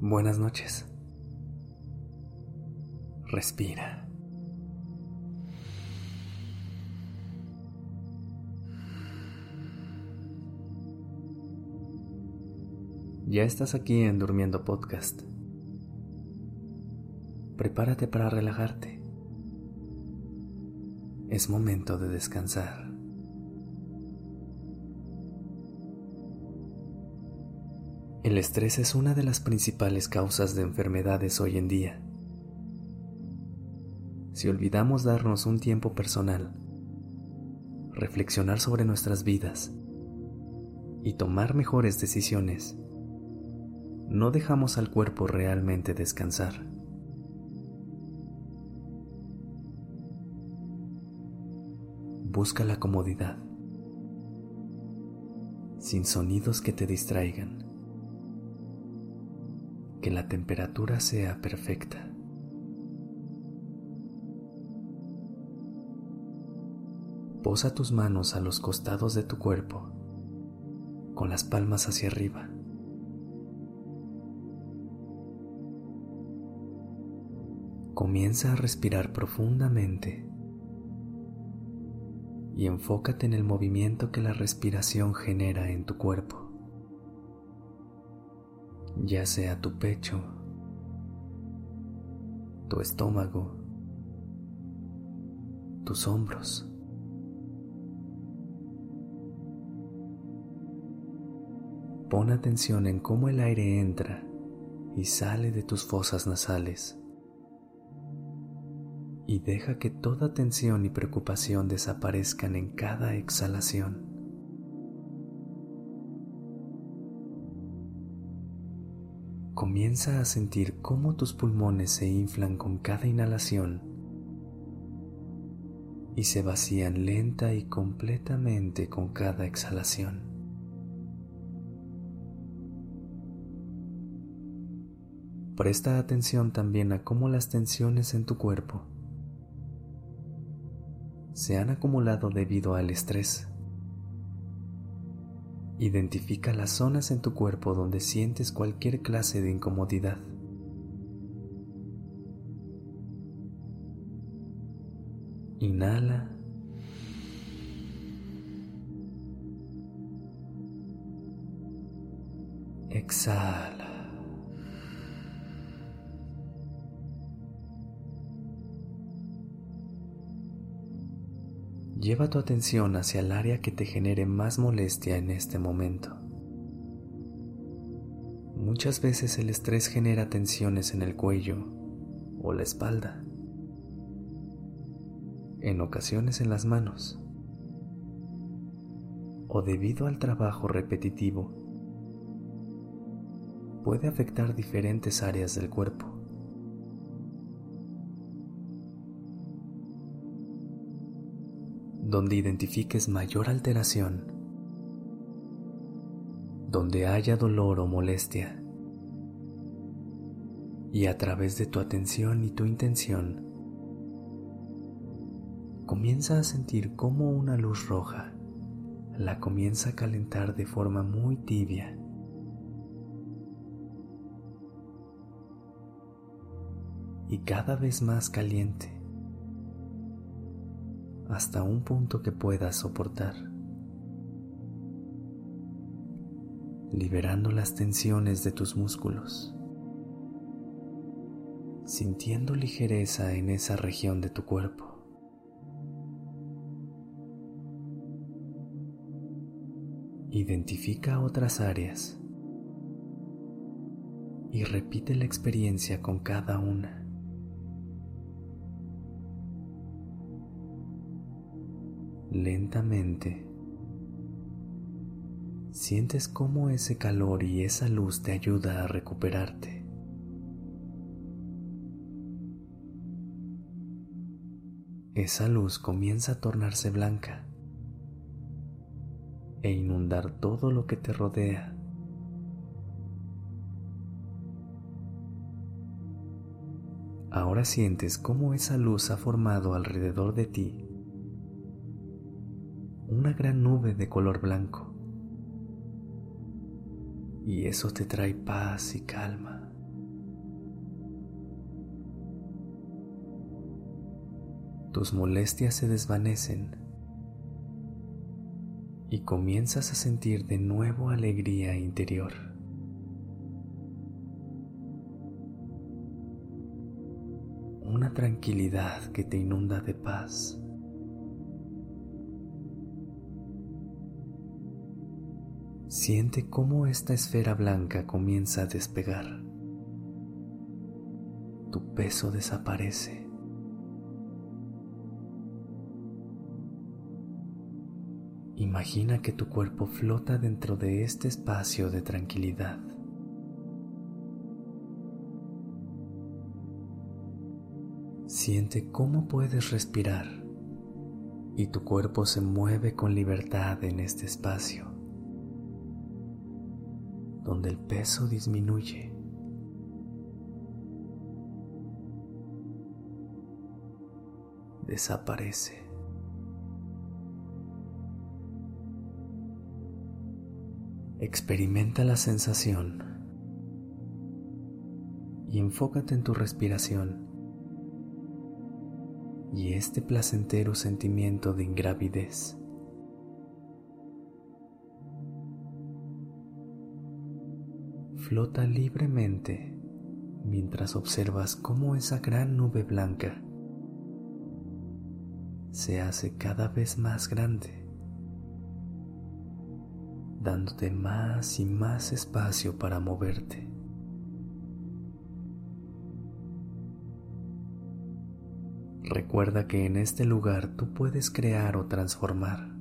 Buenas noches. Respira. Ya estás aquí en Durmiendo Podcast. Prepárate para relajarte. Es momento de descansar. El estrés es una de las principales causas de enfermedades hoy en día. Si olvidamos darnos un tiempo personal, reflexionar sobre nuestras vidas y tomar mejores decisiones, no dejamos al cuerpo realmente descansar. Busca la comodidad, sin sonidos que te distraigan que la temperatura sea perfecta. Posa tus manos a los costados de tu cuerpo, con las palmas hacia arriba. Comienza a respirar profundamente y enfócate en el movimiento que la respiración genera en tu cuerpo ya sea tu pecho, tu estómago, tus hombros. Pon atención en cómo el aire entra y sale de tus fosas nasales y deja que toda tensión y preocupación desaparezcan en cada exhalación. Comienza a sentir cómo tus pulmones se inflan con cada inhalación y se vacían lenta y completamente con cada exhalación. Presta atención también a cómo las tensiones en tu cuerpo se han acumulado debido al estrés Identifica las zonas en tu cuerpo donde sientes cualquier clase de incomodidad. Inhala. Exhala. Lleva tu atención hacia el área que te genere más molestia en este momento. Muchas veces el estrés genera tensiones en el cuello o la espalda, en ocasiones en las manos, o debido al trabajo repetitivo, puede afectar diferentes áreas del cuerpo. Donde identifiques mayor alteración, donde haya dolor o molestia, y a través de tu atención y tu intención, comienza a sentir como una luz roja la comienza a calentar de forma muy tibia. Y cada vez más caliente hasta un punto que puedas soportar, liberando las tensiones de tus músculos, sintiendo ligereza en esa región de tu cuerpo. Identifica otras áreas y repite la experiencia con cada una. Lentamente. Sientes cómo ese calor y esa luz te ayuda a recuperarte. Esa luz comienza a tornarse blanca e inundar todo lo que te rodea. Ahora sientes cómo esa luz ha formado alrededor de ti una gran nube de color blanco. Y eso te trae paz y calma. Tus molestias se desvanecen y comienzas a sentir de nuevo alegría interior. Una tranquilidad que te inunda de paz. Siente cómo esta esfera blanca comienza a despegar. Tu peso desaparece. Imagina que tu cuerpo flota dentro de este espacio de tranquilidad. Siente cómo puedes respirar y tu cuerpo se mueve con libertad en este espacio donde el peso disminuye. Desaparece. Experimenta la sensación y enfócate en tu respiración y este placentero sentimiento de ingravidez. Flota libremente mientras observas cómo esa gran nube blanca se hace cada vez más grande, dándote más y más espacio para moverte. Recuerda que en este lugar tú puedes crear o transformar.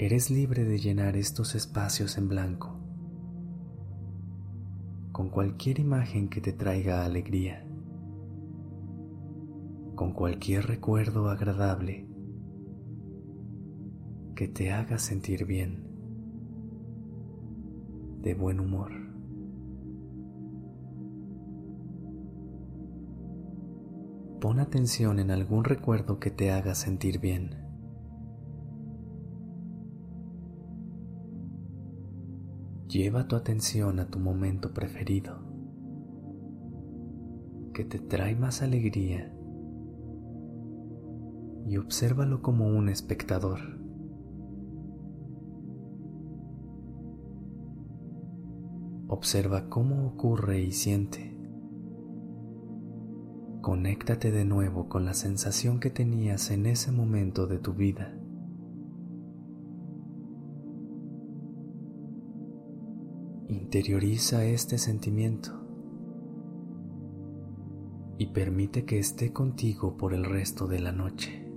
Eres libre de llenar estos espacios en blanco con cualquier imagen que te traiga alegría, con cualquier recuerdo agradable que te haga sentir bien, de buen humor. Pon atención en algún recuerdo que te haga sentir bien. Lleva tu atención a tu momento preferido, que te trae más alegría, y obsérvalo como un espectador. Observa cómo ocurre y siente. Conéctate de nuevo con la sensación que tenías en ese momento de tu vida. Interioriza este sentimiento y permite que esté contigo por el resto de la noche.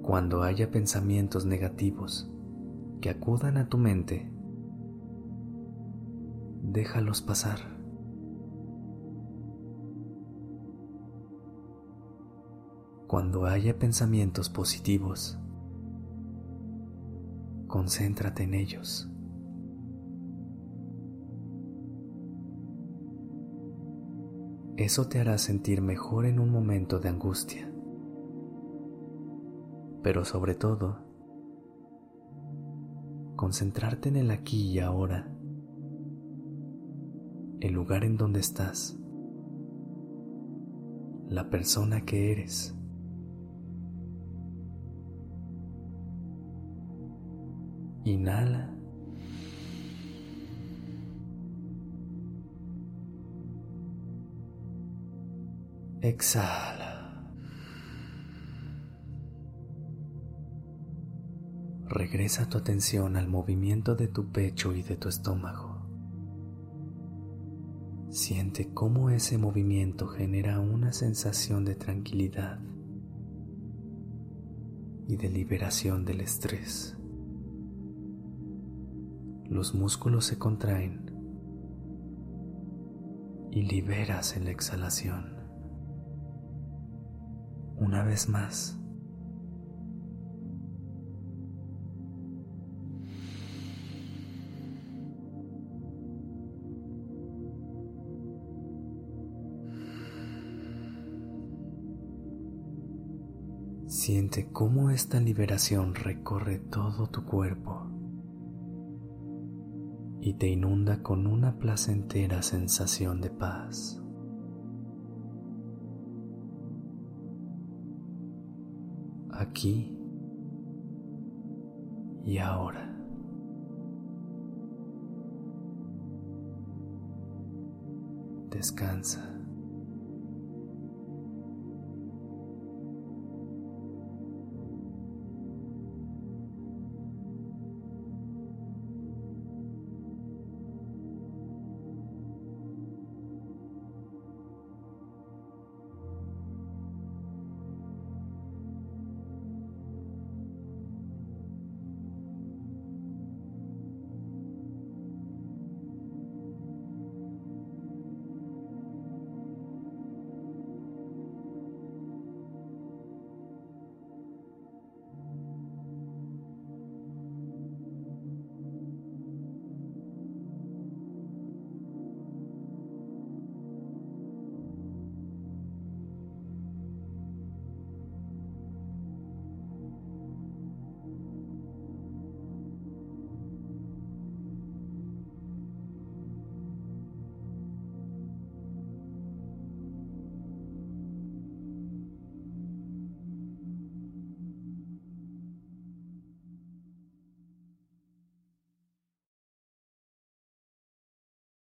Cuando haya pensamientos negativos que acudan a tu mente, déjalos pasar. Cuando haya pensamientos positivos, concéntrate en ellos. Eso te hará sentir mejor en un momento de angustia. Pero sobre todo, concentrarte en el aquí y ahora, el lugar en donde estás, la persona que eres. Inhala Exhala. Regresa tu atención al movimiento de tu pecho y de tu estómago. Siente cómo ese movimiento genera una sensación de tranquilidad y de liberación del estrés. Los músculos se contraen y liberas en la exhalación una vez más. Siente cómo esta liberación recorre todo tu cuerpo y te inunda con una placentera sensación de paz. Aquí y ahora. Descansa.